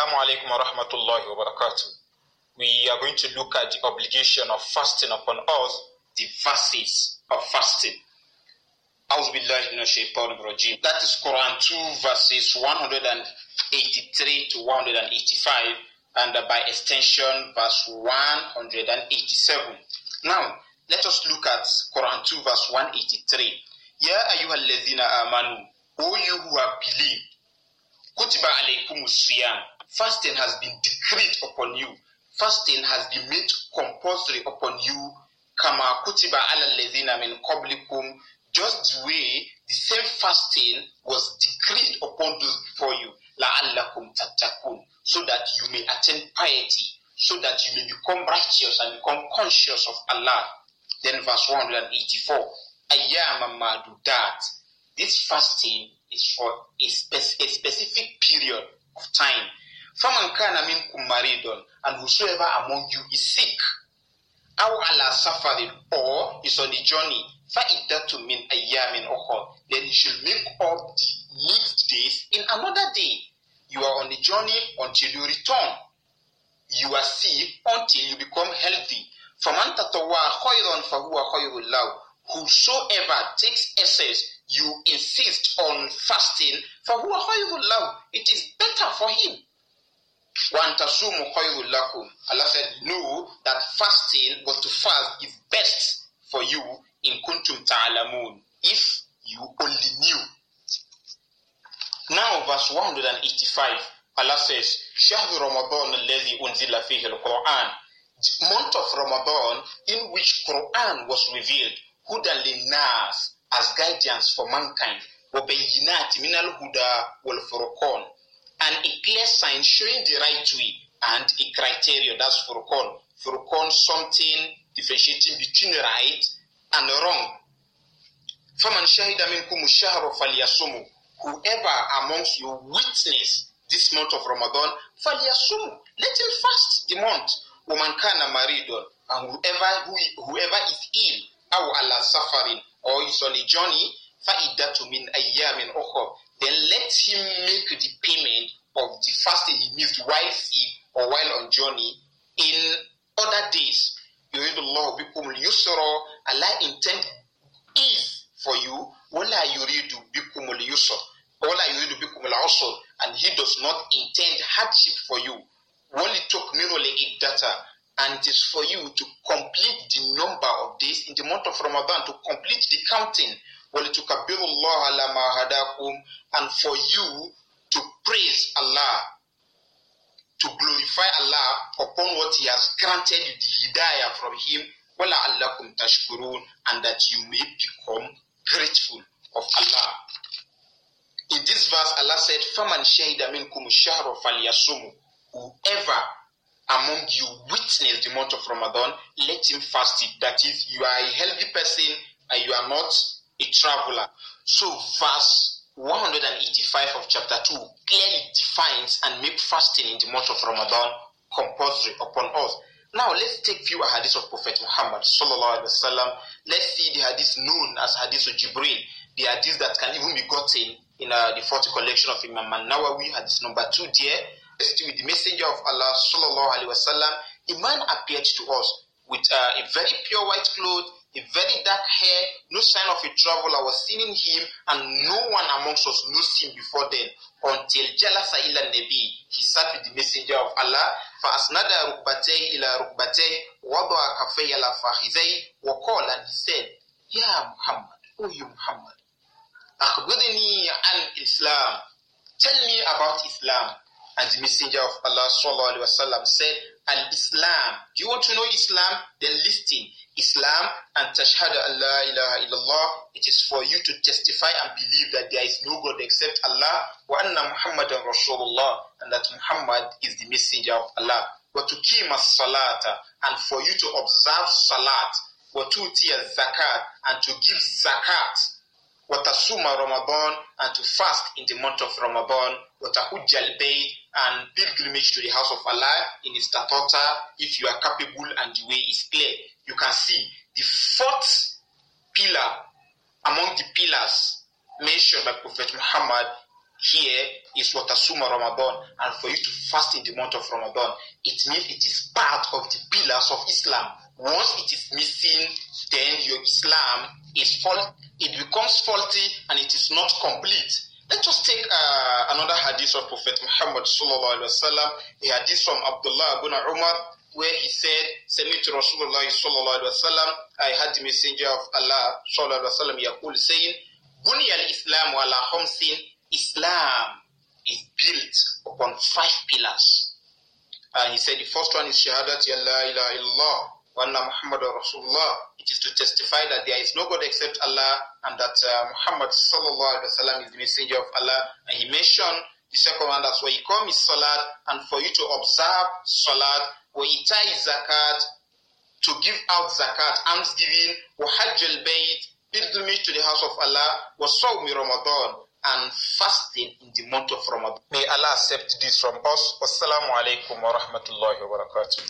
Assalamu alaikum wa rahmatullahi wa barakatuh. We are going to look at the obligation of fasting upon us, the verses of fasting. That is Quran 2 verses 183 to 185 and by extension verse 187. Now, let us look at Quran 2 verse 183. Ya ayyuhalladhina amanu, O you who have believed, kutiba alaykum siyam. Fasting has been decreed upon you. Fasting has been made compulsory upon you. Kama kutiba ala min qablikum. Just the way the same fasting was decreed upon those before you. La'allakum tattakun. So that you may attain piety. So that you may become righteous and become conscious of Allah. Then verse 184. Ayyama madudat. This fasting is for a, spec- a specific period of time فَمَنْ كَانَ مِنْكُمْ مَرِيضٌ And whosoever among you is sick, أَوْ عَلَى سَفَرٍ or is on a journey, فَإِدَّةٌ مِنْ أَيَّامٍ أُخَرٍ Then he should make up the mixed days in another day. You are on a journey until you return. You are sick until you become healthy. فَمَنْ تَطَوَّعَ خَيْرًا فَهُوَ خَيْرٌ لَهُ Whosoever takes excess, you insist on fasting, فَهُوَ خَيْرٌ لَهُ It is better for him. Wantasumu khayrul lakum. Allah said, know that fasting, but to fast is best for you in kuntum ta'alamun. If you only knew. Now verse 185, Allah says, Shahru Ramadan alladhi unzila fihi al-Qur'an. The month of Ramadan in which Quran was revealed, hudan linnas as guidance for mankind, wa bayyinat min al-huda wal furqan and a clear sign showing the right way and a criteria. That's furqan something differentiating between right and wrong. Whoever amongst you witness this month of Ramadan, فَلْيَصُمُ Let him fast the month. وَمَنْ كَانَ مَرِيدٌ And whoever, who, whoever is ill, أَوْ عَلَى suffering Or is on a journey, فَإِدَّةُ مِنْ أَيَّامٍ أُخَرٍ then let him make the payment of the fasting he missed while he or while on journey in other days. you read Yuridullahu bikum al-yusra, Allah intend ease for you, wala yuridu bikum al-yusra, wala yuridu bikum al-usra, and he does not intend hardship for you. Wali took merely a data, and it is for you to complete the number of days in the month of Ramadan, to complete the counting وَلِتُكَبِّرُ اللَّهَ عَلَى مَا هَدَاكُمْ And for you to praise Allah, to glorify Allah upon what He has granted you, the hidayah from Him, وَلَعَلَّكُمْ تَشْكُرُونَ And that you may become grateful of Allah. In this verse, Allah said, فَمَنْ شَهِدَ مِنْكُمُ الشَّهْرَ فَلْيَصُمُ Whoever among you witness the month of Ramadan, let him fast it. That is, you are a healthy person and you are not a traveler. So, verse 185 of chapter 2 clearly defines and makes fasting in the month of Ramadan compulsory upon us. Now, let's take few hadiths of Prophet Muhammad wasallam. Let's see the hadith known as hadith of Jibril, the hadith that can even be gotten in uh, the 40 collection of Imam Nawawi, hadith number 2 there. With the messenger of Allah sallallahu alaihi wasallam, a man appeared to us with uh, a very pure white cloth a very dark hair, no sign of a traveler was seen in him, and no one amongst us knows him before then. Until Jalasa ila Nabi, he sat with the messenger of Allah, فأسند ركبتيه إلى ركبتيه وضع كفيه على فخذيه وقال and he said, Ya Muhammad, O you Muhammad, أخبرني عن Islam. Tell me about Islam. And the messenger of Allah sallallahu alaihi wasallam said, Al-Islam. Do you want to know Islam? Then listen. Islam and tashhadu Allah ilaha illallah. It is for you to testify and believe that there is no God except Allah. Wa anna Muhammadan Rasulullah. And that Muhammad is the messenger of Allah. Wa tuqima salata. And for you to observe salat. Wa tu'tiya zakat. And to give zakat. Wa tasuma Ramadan. And to fast in the month of Ramadan. Wa tahujja al-bayt and pilgrimage to the house of Allah in his if you are capable and the way is clear. You can see the fourth pillar among the pillars mentioned by Prophet Muhammad here is Watasuma Ramadan, and for you to fast in the month of Ramadan, it means it is part of the pillars of Islam. Once it is missing, then Islam is faulty. It becomes faulty and it is not complete. Let us take uh, another hadith of Prophet Muhammad sallallahu alaihi wasallam, a hadith from Abdullah ibn Umar, where he said, "Sami'tu Rasulullah sallallahu alaihi wasallam." I heard the Messenger of Allah sallallahu alaihi wasallam yaqul saying, "Bunya al-Islam ala khamsin." Islam is built upon five pillars. And he said the first one is Shahadat Ya La ilaha illallah anna Muhammad Rasulullah. It is to testify that there is no God except Allah and that uh, Muhammad sallallahu alaihi wasallam is the messenger of Allah. And he mentioned the second one that's where he comes is Salat and for you to observe Salat wa itai zakat to give out zakat, almsgiving, wa hajj al-bayt, pilgrimage to the house of Allah, wa sawmi Ramadan, and fasting in the month of Ramadan. May Allah accept this from us. Wassalamu alaikum wa rahmatullahi wa barakatuh.